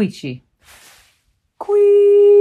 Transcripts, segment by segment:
Quichi. Hello,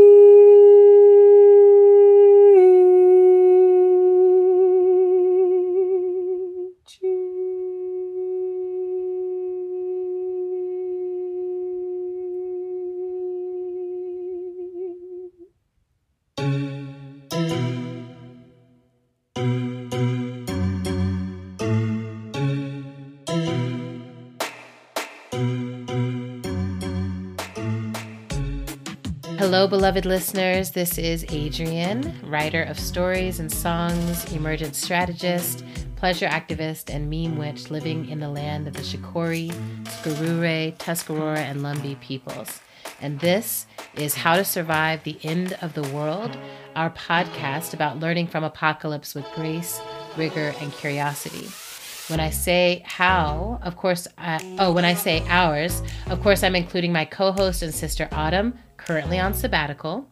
beloved listeners. This is Adrian, writer of stories and songs, emergent strategist, pleasure activist, and meme witch living in the land of the Shakori, Skarure, Tuscarora, and Lumbee peoples. And this is How to Survive the End of the World, our podcast about learning from apocalypse with grace, rigor, and curiosity. When I say how, of course, I, oh, when I say ours, of course, I'm including my co host and sister Autumn, currently on sabbatical.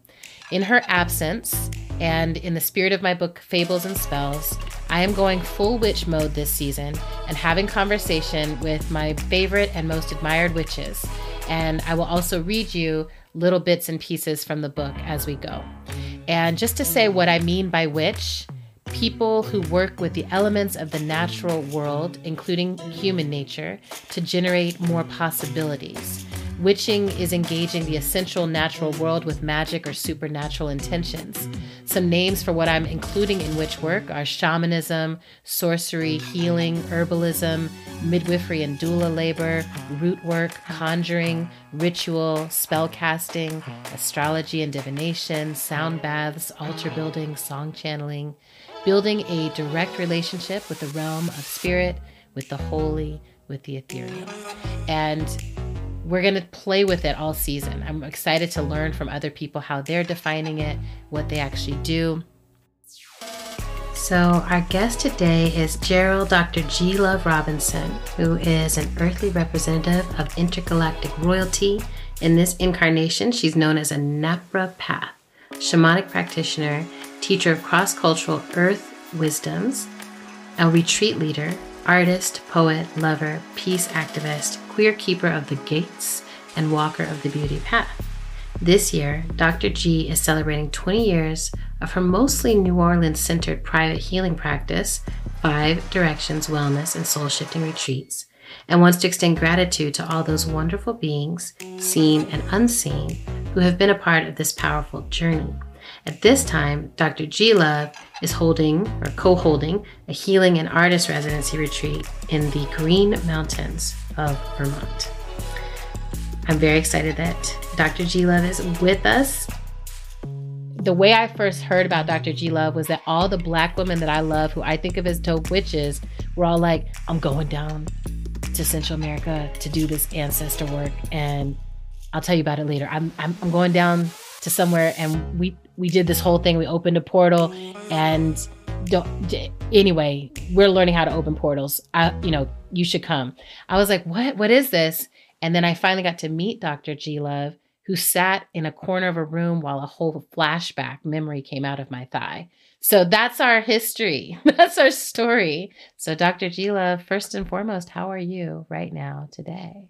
In her absence, and in the spirit of my book Fables and Spells, I am going full witch mode this season and having conversation with my favorite and most admired witches. And I will also read you little bits and pieces from the book as we go. And just to say what I mean by witch, people who work with the elements of the natural world, including human nature, to generate more possibilities. Witching is engaging the essential natural world with magic or supernatural intentions. Some names for what I'm including in witch work are shamanism, sorcery, healing, herbalism, midwifery and doula labor, root work, conjuring, ritual, spell casting, astrology and divination, sound baths, altar building, song channeling, building a direct relationship with the realm of spirit, with the holy, with the ethereal. And we're going to play with it all season. I'm excited to learn from other people how they're defining it, what they actually do. So, our guest today is Geryll Dr. G. Love Robinson, who is an earthly representative of intergalactic royalty. In this incarnation, she's known as a Naprapath, shamanic practitioner, teacher of cross cultural earth wisdoms, a retreat leader, artist, poet, lover, peace activist, queer keeper of the gates, and walker of the beauty path. This year, Dr. G is celebrating 20 years of her mostly New Orleans centered private healing practice, Five Directions Wellness and Soul Shifting Retreats, and wants to extend gratitude to all those wonderful beings, seen and unseen, who have been a part of this powerful journey. At this time, Dr. G Love is holding or co holding a healing and artist residency retreat in the Green Mountains of Vermont. I'm very excited that Dr. G Love is with us. The way I first heard about Dr. G Love was that all the black women that I love, who I think of as dope witches, were all like, I'm going down to Central America to do this ancestor work. And I'll tell you about it later. I'm, I'm, I'm going down to somewhere and we we did this whole thing we opened a portal and anyway we're learning how to open portals. I, you know you should come. I was like what what is this? And then i finally got to meet dr g love who sat in a corner of a room while a whole flashback memory came out of my thigh. So that's our history. That's our story. So dr g love first and foremost how are you right now today?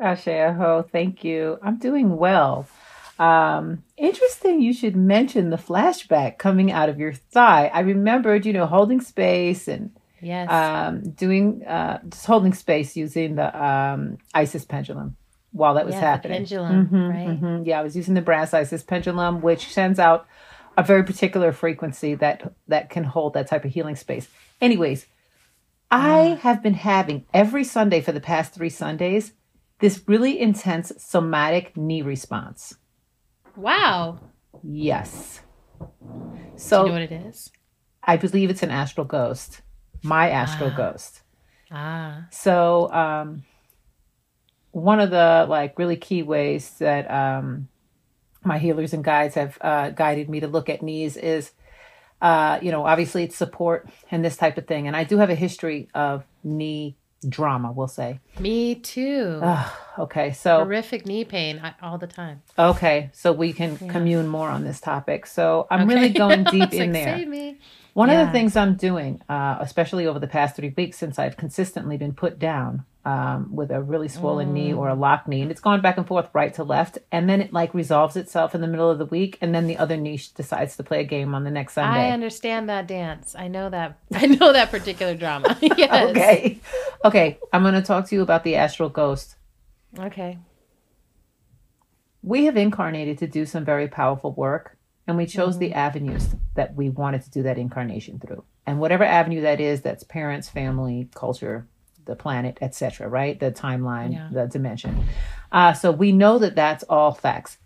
Ashe Aho, thank you. I'm doing well. Um, interesting you should mention the flashback coming out of your thigh. I remembered, you know, holding space and yes. um, doing uh, just holding space using the um, Isis pendulum while that was yeah, happening. pendulum, mm-hmm, right? Mm-hmm. Yeah, I was using the brass Isis pendulum, which sends out a very particular frequency that that can hold that type of healing space. Anyways, I ah. have been having every Sunday for the past three Sundays this really intense somatic knee response. Wow. Yes. So, Do you know what it is? I believe it's an astral ghost. My astral ah. ghost. Ah. So, um, one of the like really key ways that um, my healers and guides have uh, guided me to look at knees is, uh, you know, obviously it's support and this type of thing. And I do have a history of knee drama, we'll say. Me too. okay, so horrific knee pain all the time. Okay, so we can yeah. commune more on this topic. So I'm okay. really going deep in like, there. One yeah. of the things I'm doing, uh, especially over the past three weeks since I've consistently been put down um, with a really swollen knee or a locked knee, and it's gone back and forth right to left, and then it like resolves itself in the middle of the week, and then the other knee decides to play a game on the next Sunday. I understand that dance. I know that. I know that particular drama. yes. Okay, okay. I'm going to talk to you about the astral ghost. Okay. We have incarnated to do some very powerful work, and we chose the avenues that we wanted to do that incarnation through. And whatever avenue that is, that's parents, family, culture, the planet, etc. Right? The timeline, Yeah. the dimension. Uh, so we know that that's all facts.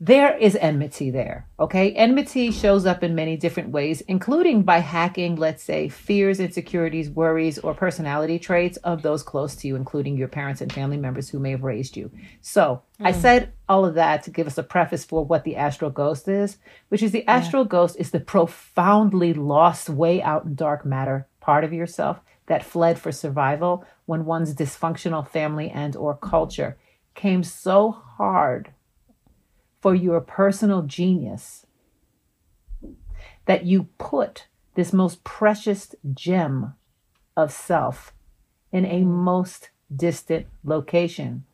There is enmity there. Okay. Enmity shows up in many different ways, including by hacking, let's say, fears, insecurities, worries, or personality traits of those close to you, including your parents and family members who may have raised you. So I said all of that to give us a preface for what the astral ghost is, which is the astral ghost is the profoundly lost way out in dark matter part of yourself that fled for survival when one's dysfunctional family and or culture came so hard for your personal genius that you put this most precious gem of self in a most distant location.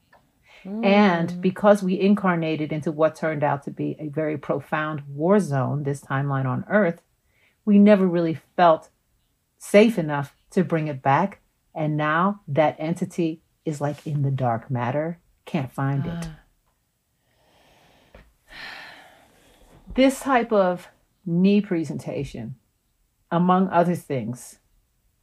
And hmm. because we incarnated into what turned out to be a very profound war zone, this timeline on Earth, we never really felt safe enough to bring it back. And now that entity is like in the dark matter, can't find it. This type of knee presentation, among other things,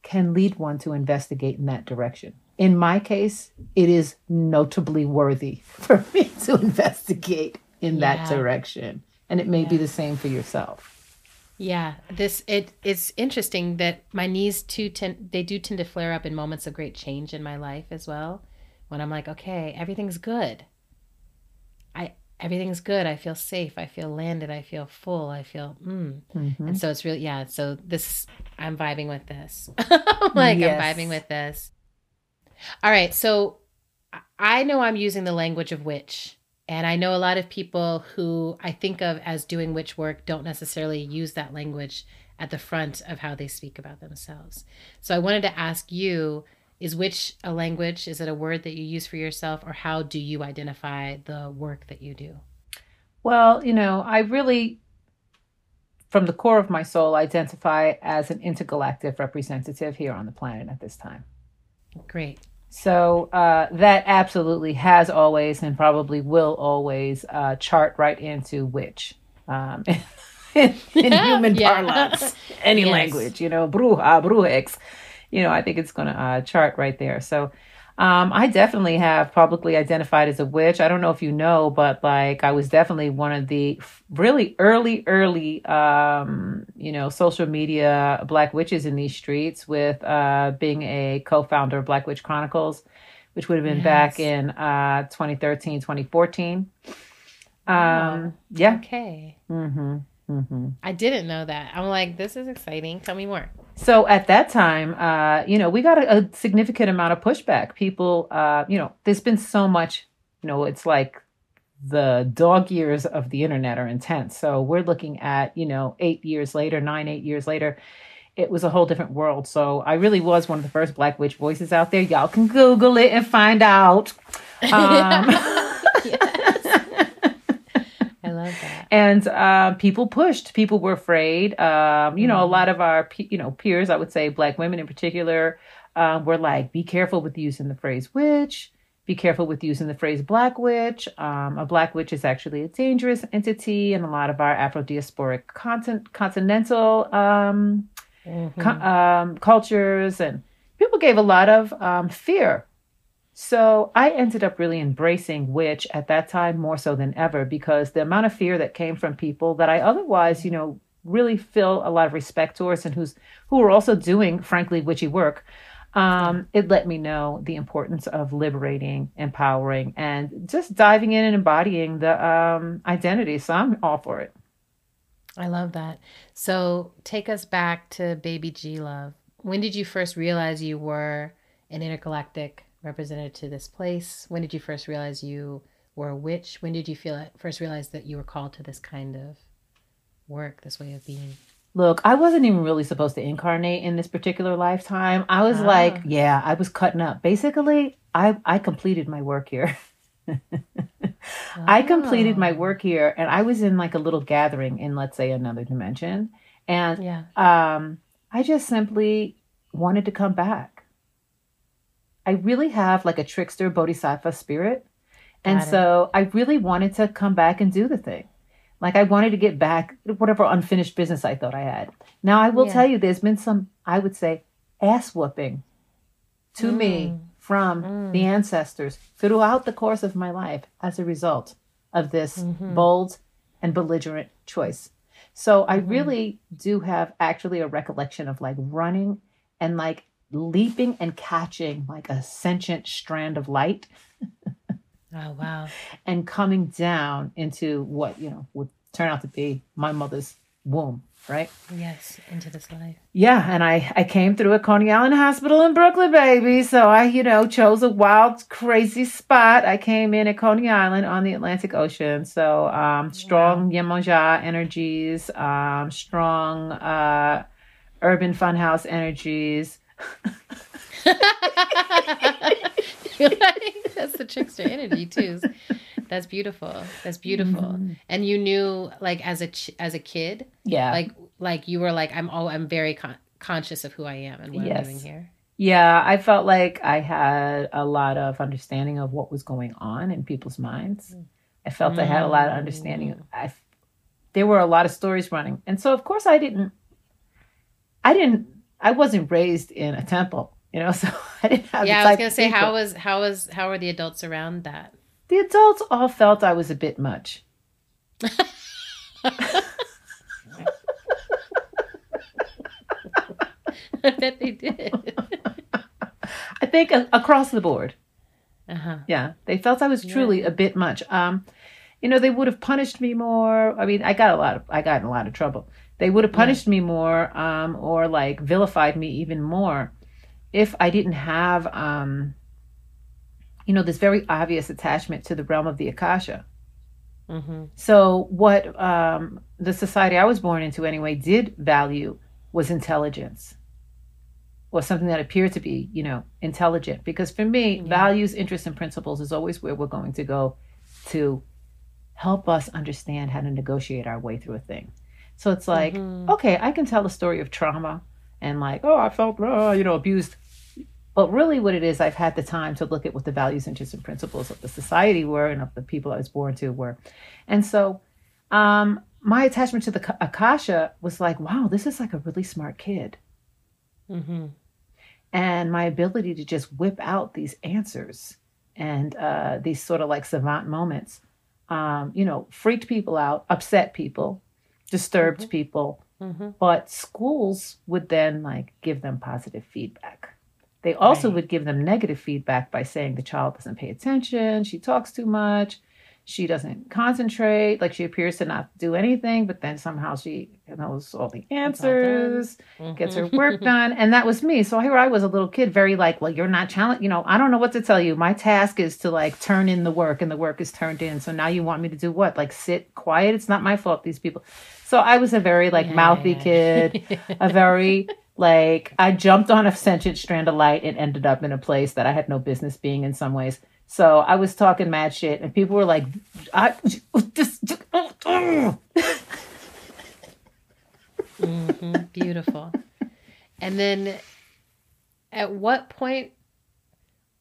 can lead one to investigate in that direction. In my case, it is notably worthy for me to investigate in that direction. And it may be the same for yourself. Yeah, this it it's interesting that my knees too tend they do tend to flare up in moments of great change in my life as well. When I'm like, okay, everything's good. I everything's good. I feel safe. I feel landed. I feel full. I feel mm. And so it's really yeah. So this I'm vibing with this. like Yes. I'm vibing with this. All right, so I- I know I'm using the language of witch. And I know a lot of people who I think of as doing witch work don't necessarily use that language at the front of how they speak about themselves. So I wanted to ask you is witch a language? Is it a word that you use for yourself? Or how do you identify the work that you do? Well, you know, I really, from the core of my soul, identify as an intergalactic representative here on the planet at this time. Great. So uh, that absolutely has always and probably will always uh, chart right into which. Um, in, in human Yeah. parlance, any Yes. language, you know, bruja, brujex, you know, I think it's going to uh, chart right there. So um, I definitely have publicly identified as a witch. I don't know if you know, but like I was definitely one of the really early, early, um, you know, social media black witches in these streets with uh, being a co-founder of Black Witch Chronicles, which would have been back in uh, 2013, 2014. Um, yeah. Okay. hmm hmm I didn't know that. I'm like, this is exciting. Tell me more. So at that time, uh, you know, we got a, a significant amount of pushback. People, uh, you know, there's been so much, you know, it's like the dog years of the internet are intense. So we're looking at, you know, eight years later, nine, eight years later, it was a whole different world. So I really was one of the first Black Witch voices out there. Y'all can Google it and find out. Um, I love that. And uh, people pushed. People were afraid. Um, you know a lot of our you know peers i would say black women in particular um, were like be careful with using the phrase witch. Be careful with using the phrase black witch. Um, a black witch is actually a dangerous entity and a lot of our afro-diasporic content, continental um, co- um, cultures. And people gave a lot of um, fear so I ended up really embracing witch at that time more so than ever because the amount of fear that came from people that I otherwise, you know, really feel a lot of respect towards and who's who are also doing, frankly, witchy work. Um, it let me know the importance of liberating, empowering, and just diving in and embodying the um, identity. So I'm all for it. I love that. So take us back to Baby G Love. When did you first realize you were an intergalactic representative to this place? When did you first realize you were a witch? When did you feel it? first realize that you were called to this kind of work, this way of being? Look, I wasn't even really supposed to incarnate in this particular lifetime. I was Ah. like, yeah, I was cutting up. Basically, I I completed my work here. I completed my Oh. work here and I was in like a little gathering in let's say another dimension and Yeah. um I just simply wanted to come back. I really have like a trickster bodhisattva spirit. And so I really wanted to come back and do the thing. Like I wanted to get back whatever unfinished business I thought I had. Now I will Yeah. tell you there's been some I would say ass whooping to me Mm. from Mm. the ancestors throughout the course of my life as a result of this Mhm. bold and belligerent choice. So I Mhm. really do have actually a recollection of like running and like leaping and catching like a sentient strand of light Oh wow. and coming down into what, you know, would turn out to be my mother's womb, right? Yes, into this life. Yeah, and I I came through a Coney Island hospital in Brooklyn, baby. So I, you know, chose a wild, crazy spot. I came in at Coney Island on the Atlantic Ocean. So um, strong Yemoja energies, um, strong uh, urban funhouse energies. That's the trickster energy too. That's beautiful. That's beautiful. Mhm. And you knew, like, as a ch- as a kid, Yeah, like, like you were like, I'm all I'm very con- conscious of who I am and what Yes. I'm doing here. yeah. I felt like I had a lot of understanding of what was going on in people's minds. I felt I had a lot of understanding. I, there were a lot of stories running, and so of course I didn't. I didn't. I wasn't raised in a temple, you know, so I didn't have. yeah, I was gonna say, how was how was how were the adults around that? the adults all felt I was a bit much. I bet they did. I think a- across the board. Uh huh. Yeah, they felt I was truly Yeah. a bit much. Um, you know, they would have punished me more. I mean, I got a lot of I got in a lot of trouble. They would have Yeah. punished me more, um, or like vilified me even more, if I didn't have, um, you know, this very obvious attachment to the realm of the akasha. Mm-hmm. So, what um, the society I was born into, anyway, did value was intelligence, or something that appeared to be, you know, intelligent. Because for me, Yeah. values, interests, and principles is always where we're going to go to help us understand how to negotiate our way through a thing. So it's like, Mhm. okay, I can tell a story of trauma and like, oh, I felt, uh, you know, abused. But really, what it is, I've had the time to look at what the values, interests, and principles of the society were and of the people I was born to were. And so, um, my attachment to the Ka- Akasha was like, wow, this is like a really smart kid. Mm-hmm. And my ability to just whip out these answers and uh, these sort of like savant moments, um, you know, freaked people out, upset people, disturbed Mhm. people, Mm-hmm. but schools would then like give them positive feedback they also Right. would give them negative feedback by saying the child doesn't pay attention she talks too much she doesn't concentrate. Like she appears to not do anything but then somehow she knows all the all answers gets her Mm-hmm. work done. And that was me. So here i was a little kid very like well you're not challenged you know i don't know what to tell you. My task is to like turn in the work and the work is turned in. So now you want me to do what? Like sit quiet? It's not my fault these people. So i was a very like Yeah, mouthy kid a very like I jumped on a sentient strand of light and ended up in a place that I had no business being in some ways. So I was talking mad shit, and people were like, "I this." hmm Beautiful. And then at what point,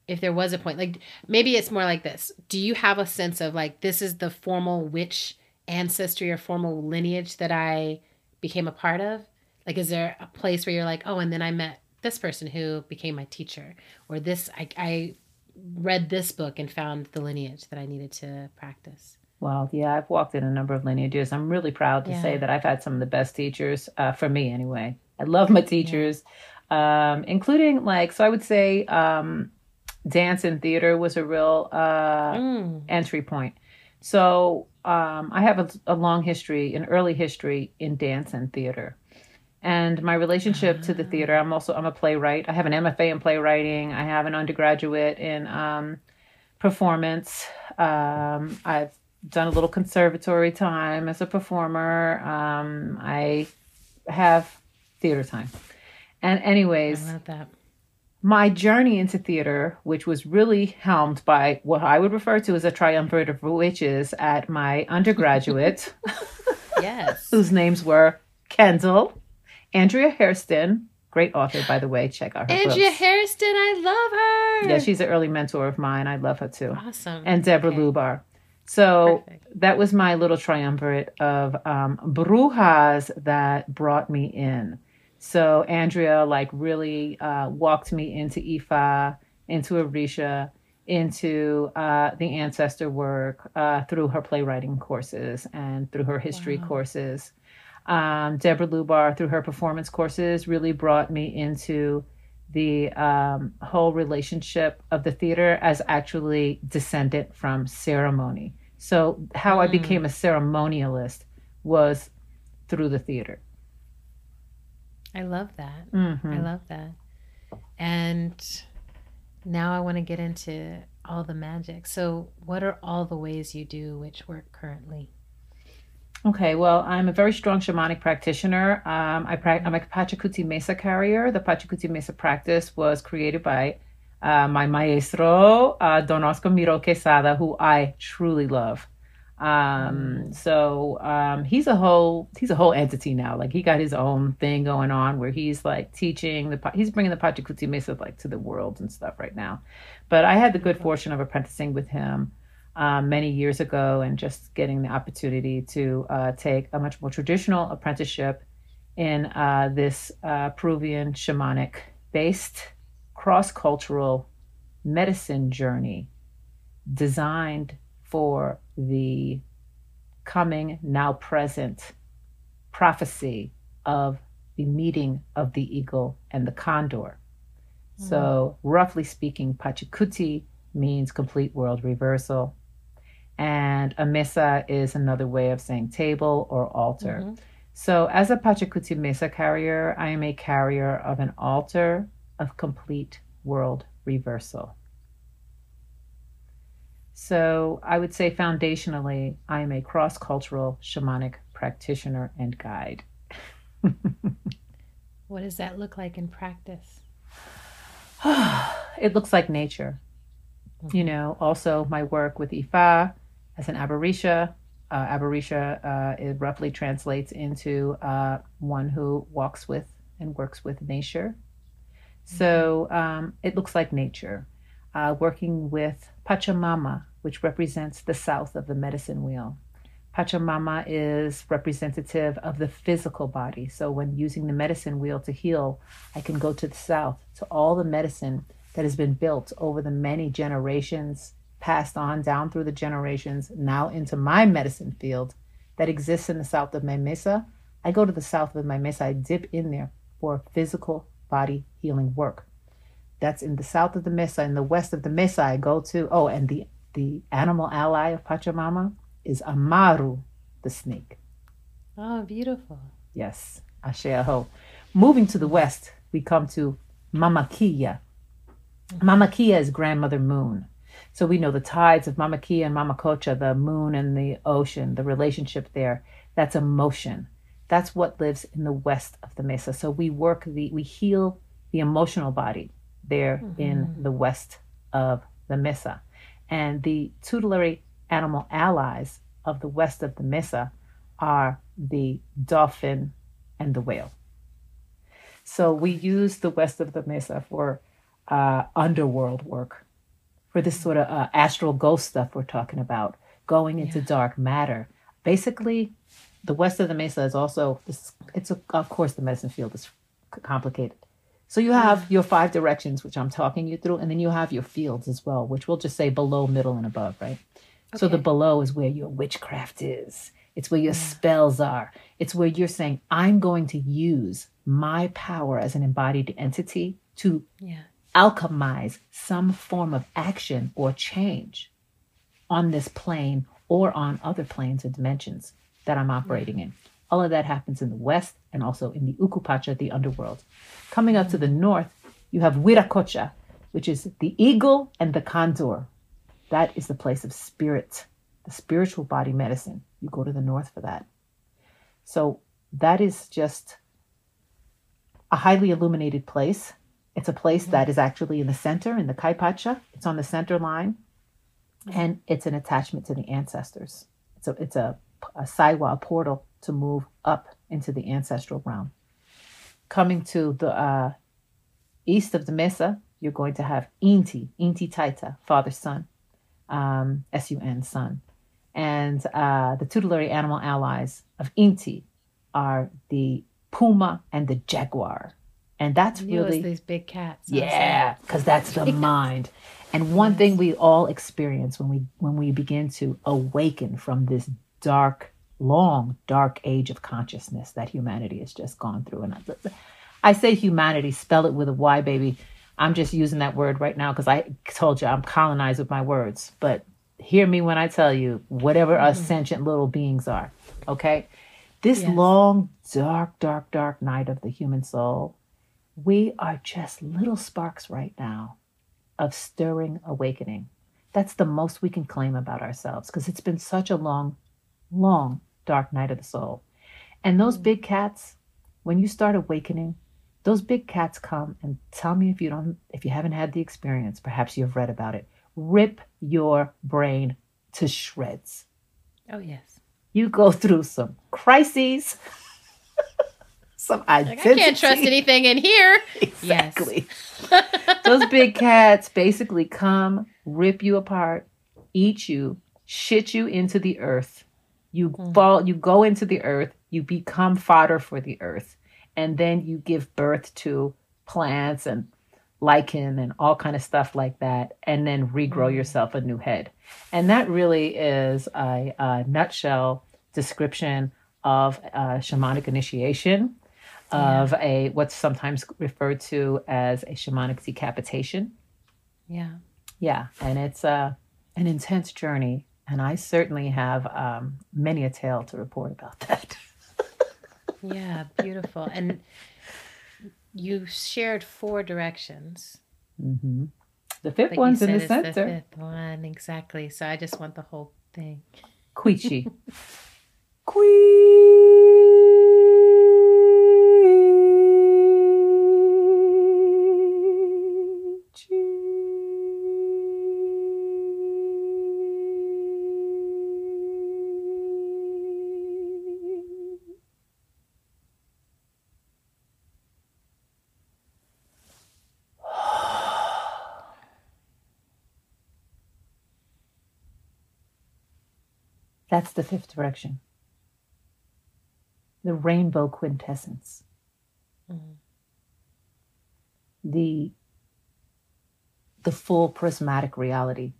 if there was a point, like maybe it's more like this do you have a sense of like, this is the formal witch ancestry or formal lineage that I became a part of? Like, is there a place where you're like, oh, and then I met this person who became my teacher, or this, I, I read this book and found the lineage that I needed to practice? Well, yeah, I've walked in a number of lineages. I'm really proud to say that I've had some of the best teachers uh, for me, anyway. I love my teachers, um, including like so. I would say um, dance and theater was a real uh, Mm. entry point. So um, I have a, a long history, an early history in dance and theater, and my relationship to the theater. I'm also I'm a playwright. I have an MFA in playwriting. I have an undergraduate in um, performance. Um, I've done a little conservatory time as a performer. Um, I have theater time. And anyways, I love that. my journey into theater, which was really helmed by what I would refer to as a triumvirate of witches at my undergraduate, Yes. whose names were Kendall, Andrea Hairston, great author, by the way. Check out her Andrea books. Hairston, I love her. Yeah, she's an early mentor of mine. I love her too. awesome. And Deborah Okay. Lubar. So Perfect. that was my little triumvirate of um, brujas that brought me in. So Andrea like really uh, walked me into Ifa, into Orisha, into uh, the ancestor work uh, through her playwriting courses and through her history Wow. courses. Um, Deborah Lubar, through her performance courses, really brought me into the um, whole relationship of the theater as actually descendant from ceremony. So, how I Mm. became a ceremonialist was through the theater. I love that. Mhm. I love that. And now I want to get into all the magic. So, what are all the ways you do witch work currently? Okay, well, I'm a very strong shamanic practitioner. Um, I pra- I'm a Pachacuti Mesa carrier. The Pachacuti Mesa practice was created by uh, my maestro, uh, Don Oscar Miro Quesada, who I truly love. Um, so um, he's a whole he's a whole entity now. Like he got his own thing going on where he's like teaching the he's bringing the Pachacuti Mesa like to the world and stuff right now. But I had the good fortune of apprenticing with him um, many years ago and just getting the opportunity to uh, take a much more traditional apprenticeship in uh, this uh, Peruvian shamanic based cross cultural medicine journey designed for the coming, now present prophecy of the meeting of the eagle and the condor. So, roughly speaking, Pachacuti means complete world reversal. And a mesa is another way of saying table or altar. Mhm. So, as a Pachacuti Mesa carrier, I am a carrier of an altar of complete world reversal. So, I would say foundationally, I am a cross cultural shamanic practitioner and guide. What does that look like in practice? it looks like nature. You know, also my work with Ifa as an Aborisha. Uh, uh, it roughly translates into uh, one who walks with and works with nature. So um, it looks like nature. Uh, working with Pachamama, which represents the south of the medicine wheel. Pachamama is representative of the physical body. So when using the medicine wheel to heal, I can go to the south, to all the medicine that has been built over the many generations, passed on down through the generations, now into my medicine field that exists in the south of my mesa. I go to the south of my mesa, I dip in there for physical body healing work. That's in the south of the mesa. In the west of the mesa, I go to, oh, and the, the animal ally of Pachamama is Amaru, the snake. Oh, beautiful. Yes, Ashe Aho. Moving to the west, we come to Mama Killa. Mm-hmm. Mama Killa is grandmother moon. So we know the tides of Mama Killa and Mama Kocha, the moon and the ocean, the relationship there. That's emotion. That's what lives in the west of the mesa. So we work the we heal the emotional body there in the west of the mesa. And the tutelary animal allies of the west of the mesa are the dolphin and the whale. So we use the west of the mesa for uh, underworld work, for this sort of uh, astral ghost stuff we're talking about, going into dark matter. Basically, the west of the mesa is also this. It's a, of course the medicine field is complicated. So you have your five directions, which I'm talking you through, and then you have your fields as well, which we'll just say below, middle, and above, right? So the below is where your witchcraft is. It's where your spells are. It's where you're saying, I'm going to use my power as an embodied entity to Yeah. Alchemize some form of action or change on this plane or on other planes or dimensions that I'm operating in. All of that happens in the west and also in the Ukupacha, the underworld. Coming up to the north, you have Wiracocha, which is the eagle and the condor. That is the place of spirit, the spiritual body medicine. You go to the north for that. So that is just a highly illuminated place. It's a place that is actually in the center, in the Kaipacha. It's on the center line, and it's an attachment to the ancestors. So it's a, a saiwa, a portal to move up into the ancestral realm. Coming to the uh, east of the mesa, you're going to have Inti, Inti Taita, father sun, um, S U N, sun. And uh, the tutelary animal allies of Inti are the puma and the jaguar. And that's really these big cats. yeah, because that's the mind. And one thing we all experience when we when we begin to awaken from this dark, long, dark age of consciousness that humanity has just gone through. And I, I say humanity, spell it with a Y, baby. I'm just using that word right now because I told you I'm colonized with my words. But hear me when I tell you, whatever mm-hmm. us sentient little beings are, okay? This Yes. long, dark, dark, dark night of the human soul, we are just little sparks right now of stirring awakening. That's the most we can claim about ourselves because it's been such a long, long, dark night of the soul. And those mm. big cats, when you start awakening, those big cats come and tell me if you don't if you haven't had the experience, perhaps you've read about it. Rip your brain to shreds. Oh yes. You go through some crises, some Like. I can't trust anything in here. Exactly. Those big cats basically come, rip you apart, eat you, shit you into the earth. You fall, you go into the earth, you become fodder for the earth, and then you give birth to plants and lichen and all kind of stuff like that, and then regrow yourself a new head. And that really is a, a nutshell description of uh, shamanic initiation of a what's sometimes referred to as a shamanic decapitation. Yeah. Yeah, and it's uh, an intense journey, and I certainly have um, many a tale to report about that. Yeah. Beautiful. And you shared four directions. hmm The fifth But one's in the center. the fifth one exactly. So I just want the whole thing. Quichi. Quichi. That's the fifth direction. The rainbow quintessence. Mm-hmm. The the full prismatic reality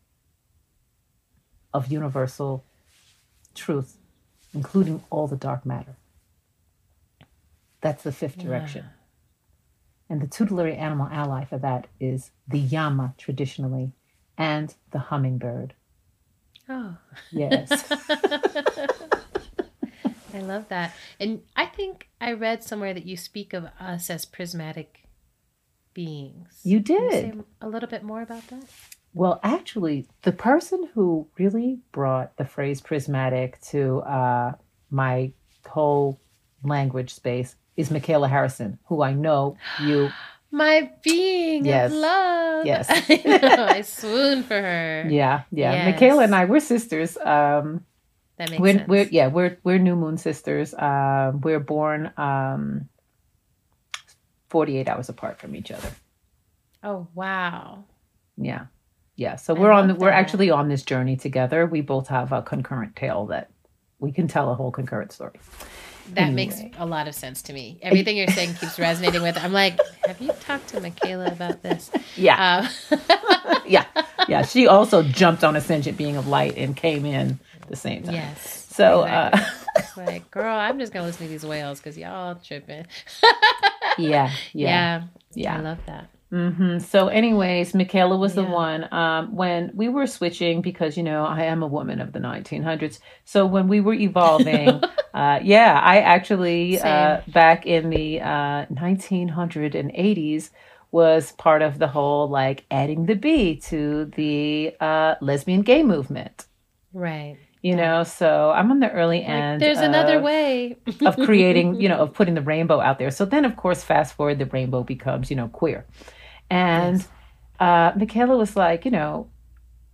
of universal truth, including all the dark matter. That's the fifth direction. And the tutelary animal ally for that is the yama traditionally and the hummingbird. Oh, Yes. I love that. And I think I read somewhere that you speak of us as prismatic beings. You Can did. say a little bit more about that? Well, actually, the person who really brought the phrase prismatic to uh, my whole language space is Michaela Harrison, who I know you. My being Yes. of love. Yes. I know. I swoon for her. Yeah, yeah. Yes. Michaela and I, we're sisters. Um, That makes we're, sense. we're yeah, we're we're new moon sisters. Um, we're born um, forty eight hours apart from each other. oh, wow. Yeah, yeah. So I we're on. The, we're actually on this journey together. We both have a concurrent tale that we can tell a whole concurrent story. That makes a lot of sense to me. Everything you're saying keeps resonating with. I'm like, have you talked to Michaela about this? Yeah, Um, yeah, yeah. She also jumped on a sentient being of light and came in the same time. yes. So, exactly. uh, like, girl, I'm just gonna listen to these whales because y'all tripping. yeah, yeah, yeah, yeah. I love that. Hmm So, anyways, Michaela was the one um, when we were switching because you know I am a woman of the 1900s. So when we were evolving, uh, yeah, I actually uh, back in the uh, 1980s was part of the whole like adding the B to the uh, lesbian gay movement. Right. You know, so I'm on the early Like, end. there's another way. of creating, you know, of putting the rainbow out there. So then, of course, fast forward, the rainbow becomes, you know, queer. And Yes. uh, Michaela was like, you know,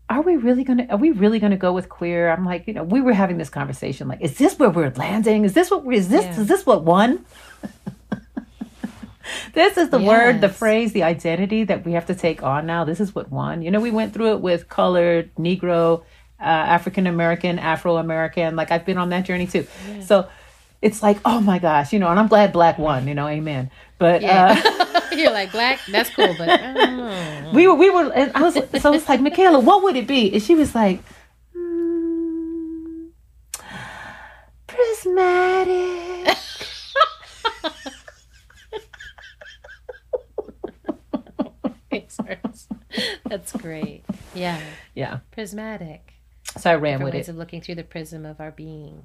are we really gonna are we really gonna go with queer? I'm like, you know, we were having this conversation, like, is this where we're landing? Is this what is this Yeah. is this what won? this is the word, the phrase, the identity that we have to take on now. This is what won. You know, we went through it with colored, Negro, uh, African American, Afro American. Like I've been on that journey too. So it's like, oh my gosh, you know, and I'm glad black won, you know, amen. But Yeah. uh, You're like black. That's cool, but oh. we were, we were, and I was, so it's like, Michaela, what would it be? And she was like, mm, prismatic. That's great. Yeah, Yeah. prismatic. So I ran Different with ways it. of looking through the prism of our being.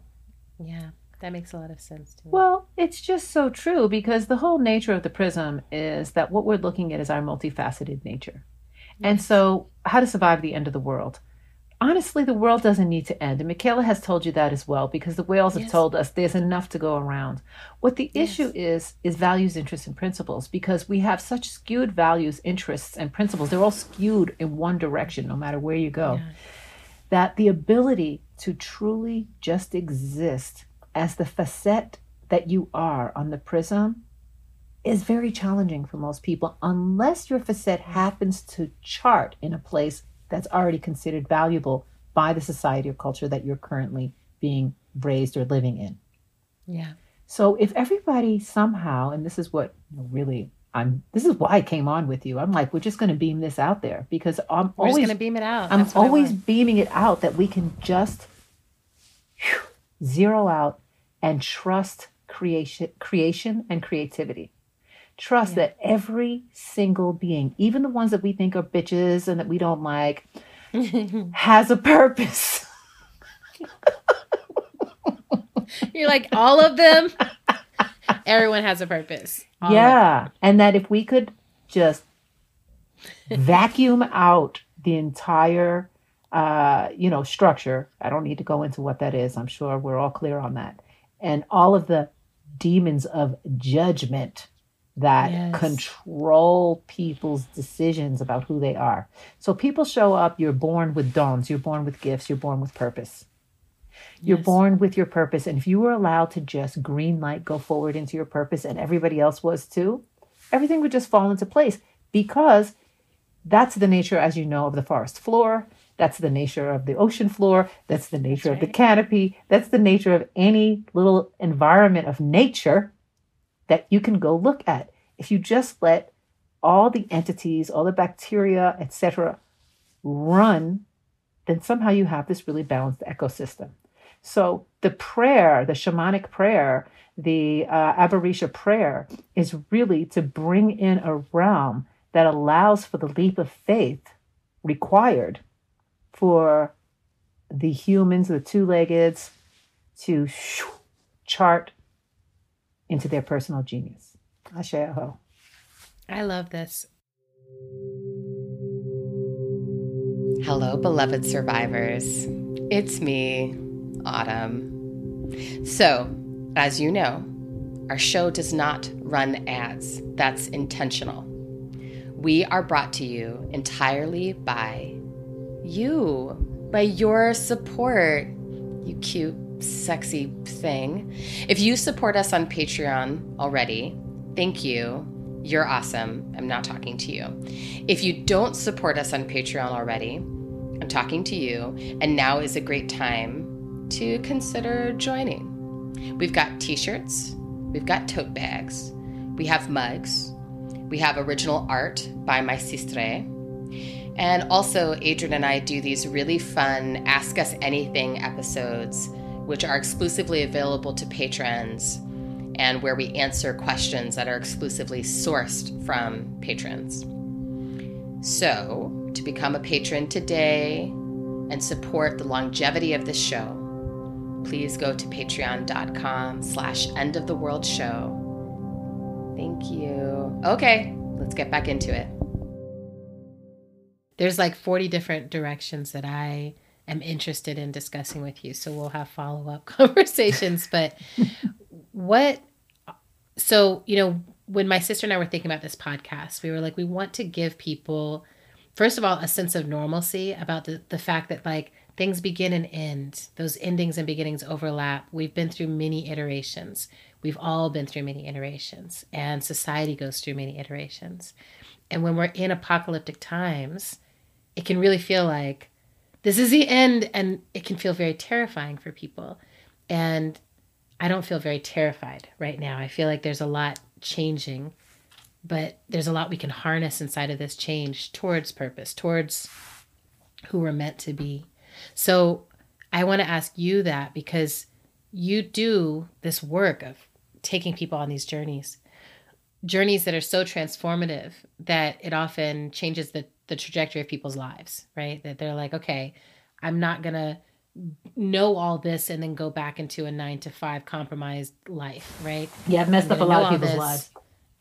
Yeah, that makes a lot of sense to me. Well, it's just so true because the whole nature of the prism is that what we're looking at is our multifaceted nature. And so, how to survive the end of the world? Honestly, the world doesn't need to end. And Michaela has told you that as well because the whales have told us there's enough to go around. What the Yes. issue is, is values, interests, and principles because we have such skewed values, interests, and principles. They're all skewed in one direction, no matter where you go Yeah. that the ability to truly just exist as the facet that you are on the prism is very challenging for most people unless your facet happens to chart in a place that's already considered valuable by the society or culture that you're currently being raised or living in. Yeah. So if everybody somehow, and this is what you know, really I'm, this is why I came on with you. I'm like, we're just going to beam this out there because I'm We're always gonna beam it out. I'm That's what I always beaming it out that we can just phew, zero out and trust creation, creation and creativity. Trust Yeah. that every single being, even the ones that we think are bitches and that we don't like, has a purpose. You're like all of them. Everyone has a purpose. All yeah, and that if we could just vacuum out the entire uh, you know, structure. I don't need to go into what that is. I'm sure we're all clear on that. And all of the demons of judgment that Yes. control people's decisions about who they are. So people show up, you're born with dawns, you're born with gifts, you're born with purpose. You're Yes. born with your purpose. And if you were allowed to just green light go forward into your purpose and everybody else was too, everything would just fall into place because that's the nature, as you know, of the forest floor. That's the nature of the ocean floor. That's the nature of the canopy. That's the nature of any little environment of nature that you can go look at. If you just let all the entities, all the bacteria, etc., run, then somehow you have this really balanced ecosystem. So the prayer, the shamanic prayer, the uh, prayer is really to bring in a realm that allows for the leap of faith required for the humans, the two-leggeds, to shoo, chart into their personal genius. Ashe aho. I love this. Hello, beloved survivors. It's me, Autumn. So, as you know, our show does not run ads. That's intentional. We are brought to you entirely by you, by your support, you cute, sexy thing. If you support us on Patreon already, thank you. You're awesome. I'm not talking to you. If you don't support us on Patreon already, I'm talking to you, and now is a great time to consider joining. We've got t shirts, we've got tote bags, we have mugs, we have original art by my sistre. And also, Adrian and I do these really fun Ask Us Anything episodes, which are exclusively available to patrons and where we answer questions that are exclusively sourced from patrons. So, to become a patron today and support the longevity of this show, please go to patreon.com slash end of the world show. Thank you. Okay, let's get back into it. There's like 40 different directions that I am interested in discussing with you. So we'll have follow up conversations. But what, so, you know, when my sister and I were thinking about this podcast, we were like, we want to give people, first of all, a sense of normalcy about the, the fact that like things begin and end. Those endings and beginnings overlap. We've been through many iterations. We've all been through many iterations, and society goes through many iterations. And when we're in apocalyptic times, it can really feel like this is the end, and it can feel very terrifying for people. And I don't feel very terrified right now. I feel like there's a lot changing, but there's a lot we can harness inside of this change towards purpose, towards who we're meant to be. So I want to ask you that because you do this work of taking people on these journeys, journeys that are so transformative that it often changes the, the trajectory of people's lives, right? That they're like, okay, I'm not going to know all this and then go back into a nine to five compromised life, right? Yeah, I've messed up a lot of people's lives.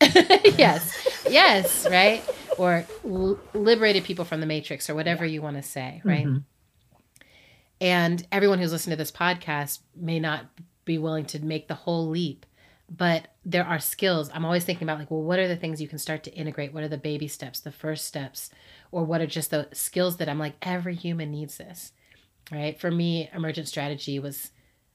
yes, yes, right? Or l- liberated people from the matrix or whatever yeah. you want to say, right? Mm-hmm. And everyone who's listening to this podcast may not be willing to make the whole leap, but there are skills. I'm always thinking about, like, well, what are the things you can start to integrate? What are the baby steps, the first steps? Or what are just the skills that I'm like, every human needs this, right? For me, emergent strategy was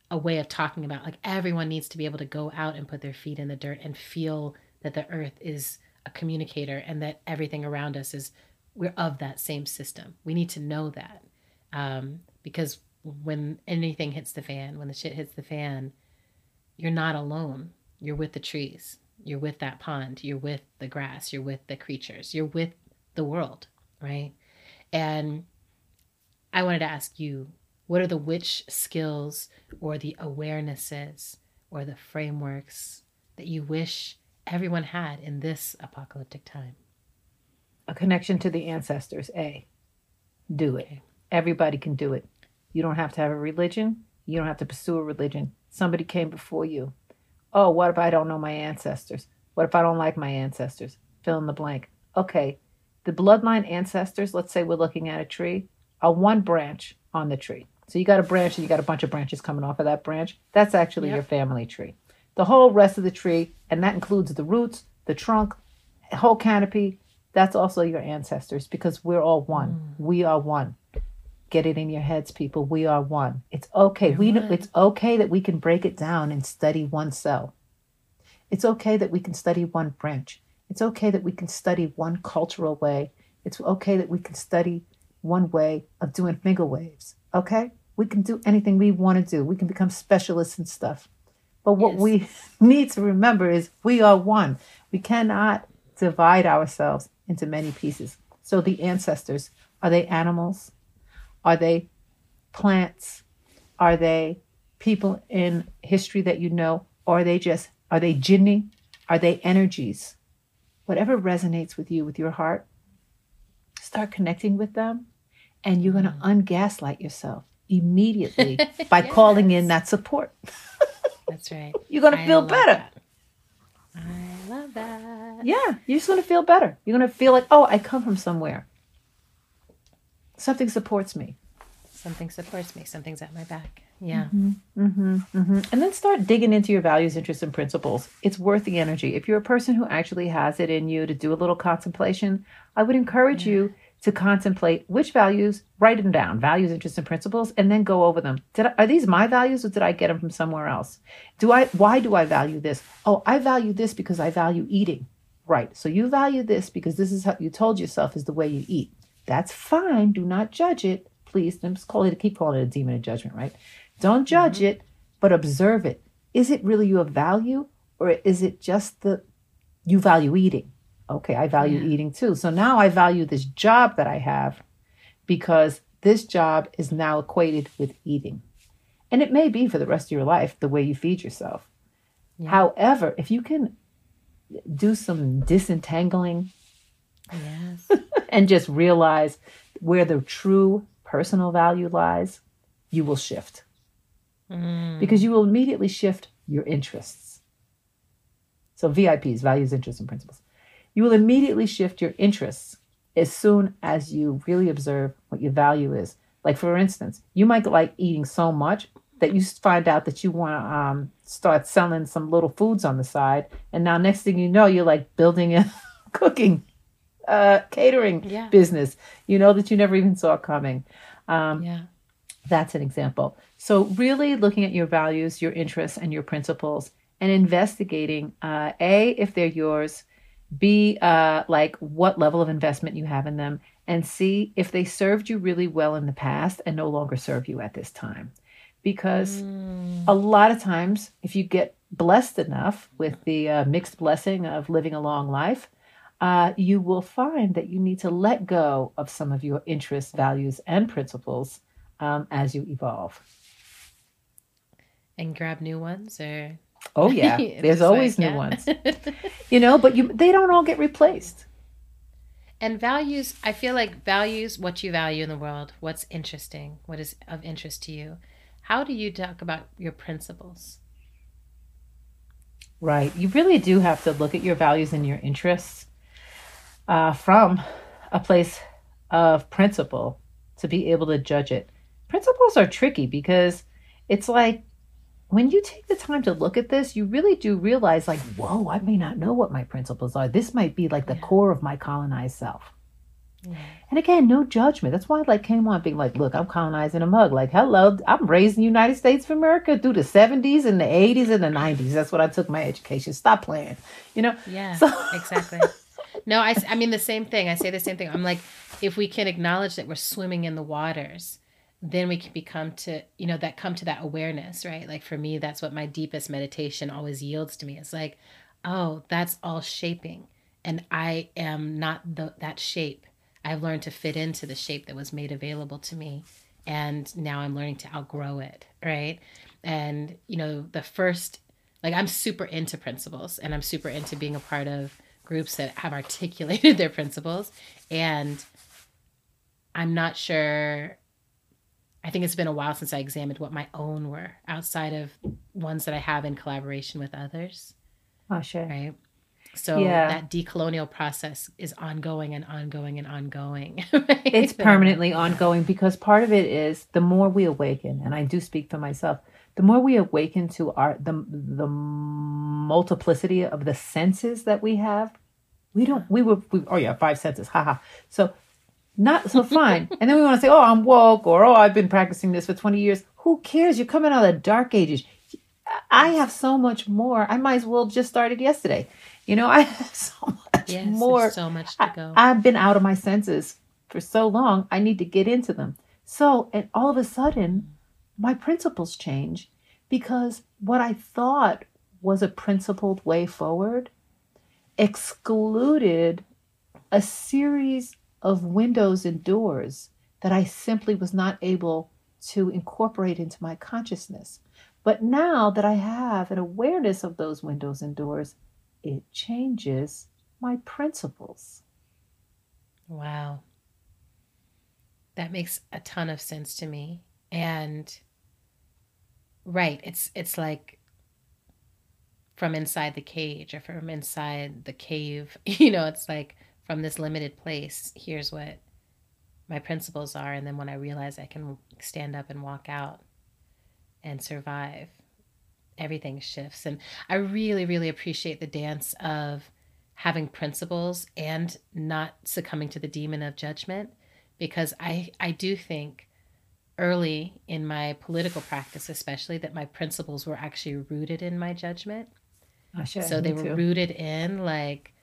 a way of talking about, like, everyone needs to be able to go out and put their feet in the dirt and feel that the earth is a communicator and that everything around us is, we're of that same system. We need to know that. Um, because when anything hits the fan, when the shit hits the fan, you're not alone. You're with the trees. You're with that pond. You're with the grass. You're with the creatures. You're with the world, right? And I wanted to ask you what are the witch skills or the awarenesses or the frameworks that you wish everyone had in this apocalyptic time? A connection to the ancestors, A. Do it. Everybody can do it. You don't have to have a religion. You don't have to pursue a religion. Somebody came before you. Oh, what if I don't know my ancestors? What if I don't like my ancestors? Fill in the blank. Okay, the bloodline ancestors, let's say we're looking at a tree, are one branch on the tree. So you got a branch and you got a bunch of branches coming off of that branch. That's actually yep. your family tree. The whole rest of the tree, and that includes the roots, the trunk, whole canopy, that's also your ancestors because we're all one. Mm. We are one. Get it in your heads, people. We are one. It's okay. You're we it's okay that we can break it down and study one cell. It's okay that we can study one branch. It's okay that we can study one cultural way. It's okay that we can study one way of doing finger waves. Okay? We can do anything we want to do. We can become specialists and stuff. But what yes. we need to remember is we are one. We cannot divide ourselves into many pieces. So the ancestors, are they animals? Are they plants? Are they people in history that you know? Or are they just, are they jinni? Are they energies? Whatever resonates with you, with your heart, start connecting with them and you're going to mm. ungaslight yourself immediately by yes. calling in that support. That's right. You're going to feel better. That. I love that. Yeah, you're just going to feel better. You're going to feel like, oh, I come from somewhere something supports me. Something supports me. Something's at my back. Yeah. Mm-hmm, mm-hmm, mm-hmm. And then start digging into your values, interests, and principles. It's worth the energy. If you're a person who actually has it in you to do a little contemplation, I would encourage yeah. you to contemplate which values, write them down, values, interests, and principles, and then go over them. Did I, are these my values or did I get them from somewhere else? Do I? Why do I value this? Oh, I value this because I value eating. Right. So you value this because this is how you told yourself is the way you eat. That's fine. Do not judge it. Please, I'm just calling it, keep calling it a demon of judgment, right? Don't judge mm-hmm. it, but observe it. Is it really your value or is it just the you value eating? Okay, I value yeah. eating too. So now I value this job that I have because this job is now equated with eating. And it may be for the rest of your life the way you feed yourself. Yeah. However, if you can do some disentangling Yes. and just realize where the true personal value lies, you will shift. Mm. Because you will immediately shift your interests. So, VIPs, values, interests, and principles. You will immediately shift your interests as soon as you really observe what your value is. Like, for instance, you might like eating so much that you find out that you want to um, start selling some little foods on the side. And now, next thing you know, you're like building a cooking, uh, catering Yeah. business, you know, that you never even saw coming. Um, Yeah. that's an example. So, really looking at your values, your interests, and your principles, and investigating uh, A, if they're yours, B, uh, like what level of investment you have in them, and C, if they served you really well in the past and no longer serve you at this time. Because a lot of times, if you get blessed enough with the uh, mixed blessing of living a long life, uh, you will find that you need to let go of some of your interests, values, and principles um, as you evolve. And grab new ones or Oh yeah, there's always like, new yeah. ones, you know. But you, they don't all get replaced. And values, I feel like values what you value in the world, what's interesting, what is of interest to you. How do you talk about your principles? Right. You really do have to look at your values and your interests uh, from a place of principle to be able to judge it. Principles are tricky because it's like when you take the time to look at this, you really do realize, like, whoa, I may not know what my principles are. This might be like the Yeah. core of my colonized self. Yeah. And again, no judgment. That's why I like came on being like, look, I'm colonizing a mug. Like, hello, I'm raised in the United States of America through the 70s and the 80s and the 90s. That's what I took my education. Stop playing. You know? Yeah, So- exactly. No, I, I mean the same thing. I say the same thing. I'm like, if we can acknowledge that we're swimming in the waters, then we can become to, you know, that come to that awareness, right? Like for me, that's what my deepest meditation always yields to me. It's like, oh, that's all shaping. And I am not the, that shape. I've learned to fit into the shape that was made available to me. And now I'm learning to outgrow it, right? And, you know, the first, like, I'm super into principles and I'm super into being a part of groups that have articulated their principles. And I'm not sure. I think it's been a while since I examined what my own were outside of ones that I have in collaboration with others, Oh, sure. right? So Yeah. that decolonial process is ongoing and ongoing and ongoing. right? It's permanently ongoing because part of it is the more we awaken, and I do speak for myself, the more we awaken to our the the multiplicity of the senses that we have. We don't we were we, oh yeah, five senses. Haha. So not so fine. and then we want to say, "Oh, I'm woke," or "Oh, I've been practicing this for 20 years." Who cares? You're coming out of the dark ages. I have so much more. I might as well just started yesterday. You know, I have so much Yes, more. so much to go. I, have been out of my senses for so long. I need to get into them. So, and all of a sudden, my principles change because what I thought was a principled way forward excluded a series of windows and doors that I simply was not able to incorporate into my consciousness. But now that I have an awareness of those windows and doors, it changes my principles. Wow. That makes a ton of sense to me. And right, it's it's like from inside the cage or from inside the cave. You know, it's like from this limited place, here's what my principles are and then when I realize I can stand up and walk out and survive, everything shifts. And I really really appreciate the dance of having principles and not succumbing to the demon of judgment because I I do think early in my political practice especially that my principles were actually rooted in my judgment Oh, sure, so they were too. rooted in like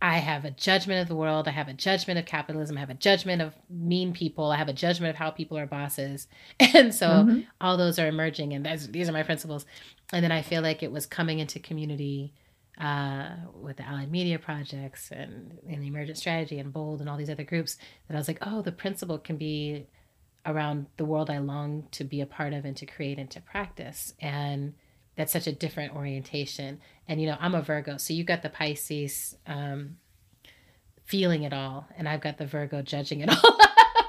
I have a judgment of the world. I have a judgment of capitalism. I have a judgment of mean people. I have a judgment of how people are bosses. And so Mhm. all those are emerging, and these are my principles. And then I feel like it was coming into community uh, with the Allied Media Projects and, and the Emergent Strategy and Bold and all these other groups that I was like, oh, the principle can be around the world I long to be a part of and to create and to practice. And that's such a different orientation. And, you know, I'm a Virgo, so you got the Pisces um, feeling it all, and I've got the Virgo judging it all.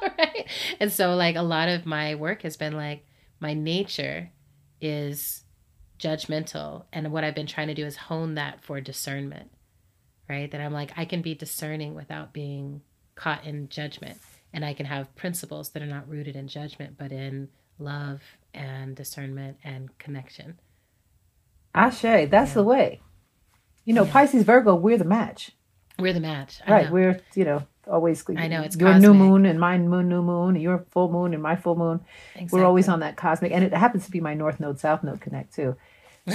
right? And so, like, a lot of my work has been like, my nature is judgmental. And what I've been trying to do is hone that for discernment, right? That I'm like, I can be discerning without being caught in judgment. And I can have principles that are not rooted in judgment, but in love and discernment and connection. Ashe, that's yeah. the way. You know, yeah. Pisces, Virgo, we're the match. We're the match. I right. Know. We're, you know, always. I know it's your cosmic. new moon and my moon, new moon, and your full moon and my full moon. Exactly. We're always on that cosmic, and it happens to be my North Node, South Node connect too.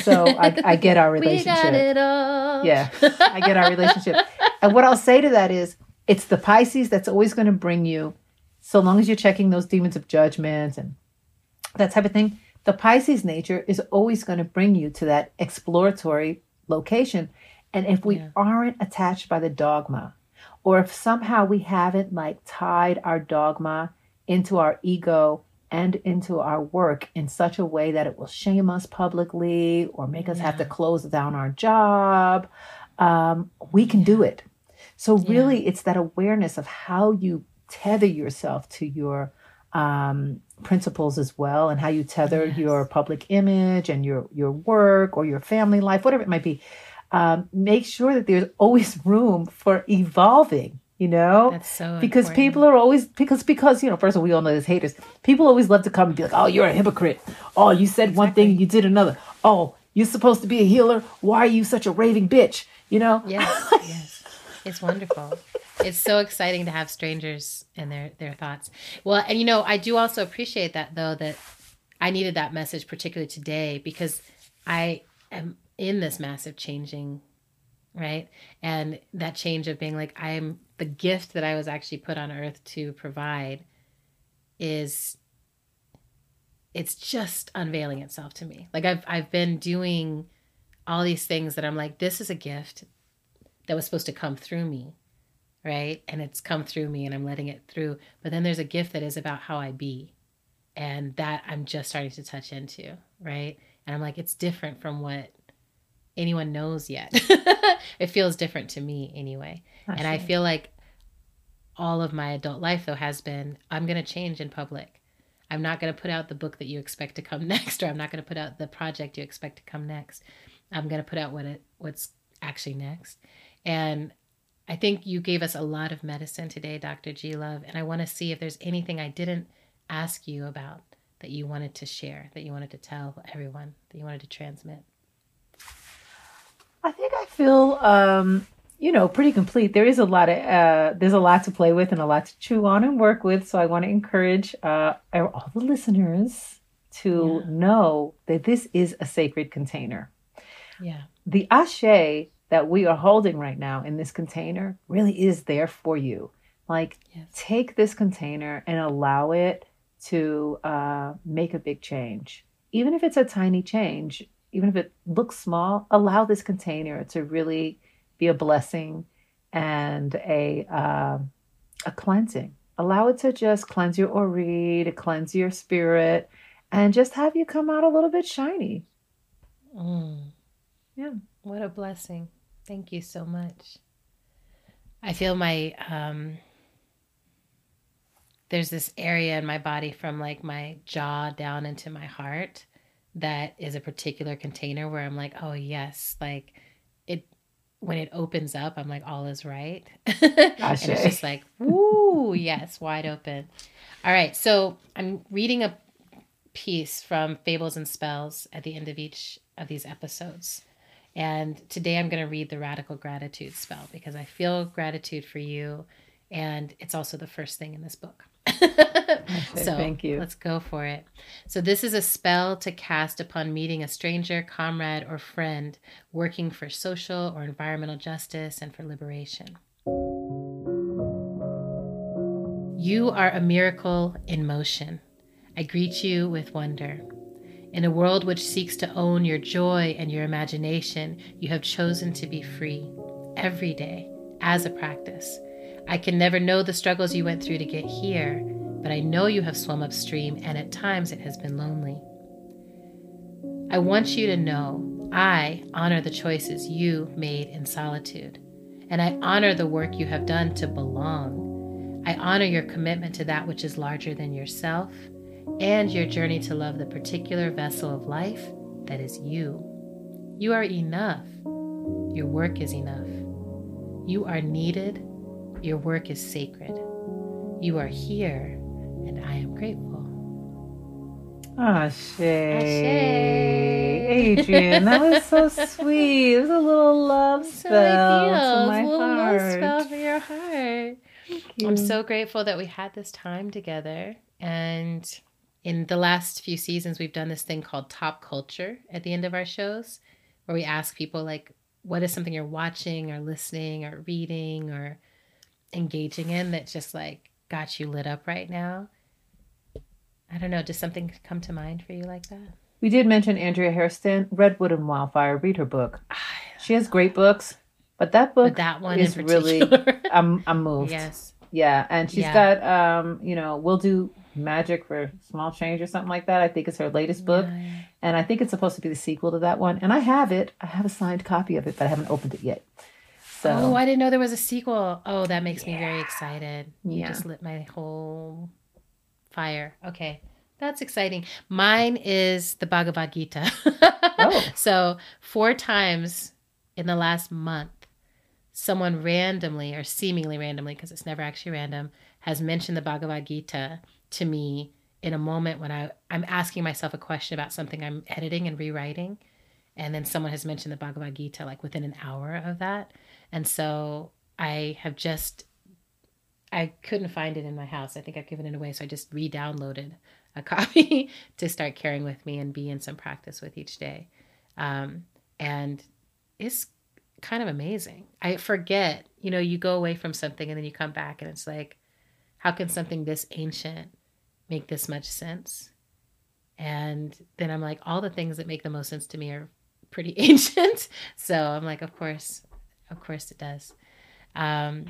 So I, I get our relationship. we got it all. Yeah, I get our relationship. and what I'll say to that is, it's the Pisces that's always going to bring you, so long as you're checking those demons of judgment and that type of thing. The Pisces nature is always going to bring you to that exploratory location. And if we yeah. aren't attached by the dogma, or if somehow we haven't like tied our dogma into our ego and into our work in such a way that it will shame us publicly or make us yeah. have to close down our job, um, we can do it. So, really, yeah. it's that awareness of how you tether yourself to your um, principles as well and how you tether yes. your public image and your, your work or your family life, whatever it might be. Um, make sure that there's always room for evolving you know that's so because important. people are always because because you know first of all we all know there's haters people always love to come and be like oh you're a hypocrite oh you said exactly. one thing you did another oh you're supposed to be a healer why are you such a raving bitch you know yes yes it's wonderful. It's so exciting to have strangers and their their thoughts. Well and you know i do also appreciate that though that i needed that message particularly today because i am in this massive changing right? And that change of being like i'm the gift that i was actually put on earth to provide is it's just unveiling itself to me. Like i've i've been doing all these things that i'm like this is a gift that was supposed to come through me right and it's come through me and i'm letting it through but then there's a gift that is about how i be and that i'm just starting to touch into right and i'm like it's different from what anyone knows yet. it feels different to me anyway. and I feel like all of my adult life though has been I'm going to change in public. I'm not going to put out the book that you expect to come next or I'm not going to put out the project you expect to come next. I'm going to put out what it what's actually next. And I think you gave us a lot of medicine today, Dr. G Love, and I want to see if there's anything I didn't ask you about that you wanted to share, that you wanted to tell everyone, that you wanted to transmit. I think I feel, um, you know, pretty complete. There is a lot of, uh, there's a lot to play with and a lot to chew on and work with. So I want to encourage uh, all the listeners to yeah. know that this is a sacred container. Yeah. The ashe that we are holding right now in this container really is there for you. Like, yes. take this container and allow it to uh, make a big change. Even if it's a tiny change, even if it looks small, allow this container to really be a blessing and a uh, a cleansing. Allow it to just cleanse your ori, to cleanse your spirit, and just have you come out a little bit shiny. Mm. Yeah. What a blessing. Thank you so much. I feel my um there's this area in my body from like my jaw down into my heart that is a particular container where I'm like, oh yes, like it when it opens up, I'm like, all is right. and it's just like, woo, yes, wide open. All right, so I'm reading a piece from Fables and Spells at the end of each of these episodes. And today I'm going to read the radical gratitude spell because I feel gratitude for you. And it's also the first thing in this book. so thank you. Let's go for it. So this is a spell to cast upon meeting a stranger, comrade, or friend working for social or environmental justice and for liberation. You are a miracle in motion. I greet you with wonder. In a world which seeks to own your joy and your imagination, you have chosen to be free every day as a practice I can never know the struggles you went through to get here, but I know you have swum upstream, and at times it has been lonely. I want you to know I honor the choices you made in solitude, and I honor the work you have done to belong. I honor your commitment to that which is larger than yourself and your journey to love the particular vessel of life that is you. You are enough. Your work is enough. You are needed your work is sacred. You are here, and I am grateful. Ashe. Adrian, that was so sweet. It was a little love So spell ideal. to my little love spell for your heart. you. I'm so grateful that we had this time together. And in the last few seasons, we've done this thing called Top Culture at the end of our shows, where we ask people, like, what is something you're watching or listening or reading or engaging in that just like got you lit up right now? I don't know. Does something come to mind for you like that? We did mention Andrea Hairston, Redwood and Wildfire. Read her book. She has great books, but that book But that one is really. I'm I'm moved. yes. Yeah, and she's Yeah. got um, you know, we'll do magic for small change or something like that. I think it's her latest book, Yeah, yeah. and I think it's supposed to be the sequel to that one. And I have it. I have a signed copy of it, but I haven't opened it yet. So Oh, I didn't know there was a sequel. Oh, that makes me very excited. You Yeah. just lit my whole fire. Okay. That's exciting. Mine is the Bhagavad Gita. Oh. So, four times in the last month, someone randomly or seemingly randomly, because it's never actually random, has mentioned the Bhagavad Gita to me in a moment when I, I'm asking myself a question about something I'm editing and rewriting. And then someone has mentioned the Bhagavad Gita like within an hour of that. And so I have just, I couldn't find it in my house. I think I've given it away. So I just re downloaded a copy to start carrying with me and be in some practice with each day. Um, and it's kind of amazing. I forget, you know, you go away from something and then you come back and it's like, how can something this ancient make this much sense? And then I'm like, all the things that make the most sense to me are pretty ancient. So I'm like, of course, of course it does. Um,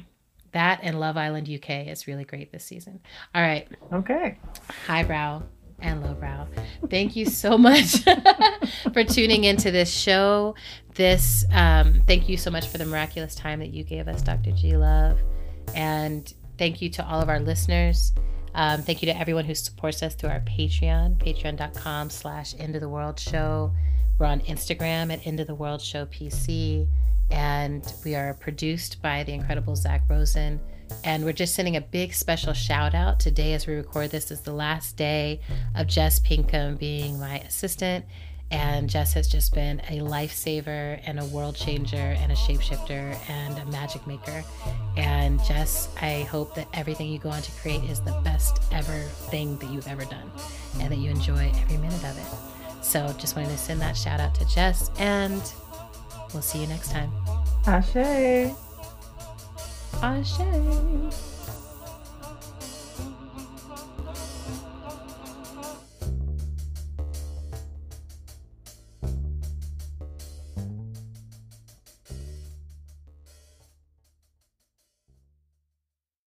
that and Love Island UK is really great this season. All right, okay. highbrow and lowbrow. Thank you so much for tuning into this show. This um, thank you so much for the miraculous time that you gave us, Dr. G Love, and thank you to all of our listeners. Um, thank you to everyone who supports us through our Patreon, patreon.com slash end of the world show. We're on Instagram at end of the world show PC. And we are produced by the incredible Zach Rosen. And we're just sending a big special shout out. Today, as we record this, is the last day of Jess Pinkham being my assistant. And Jess has just been a lifesaver and a world changer and a shapeshifter and a magic maker. And Jess, I hope that everything you go on to create is the best ever thing that you've ever done and that you enjoy every minute of it. So just wanted to send that shout out to Jess and we'll see you next time. Ashe. Ashe.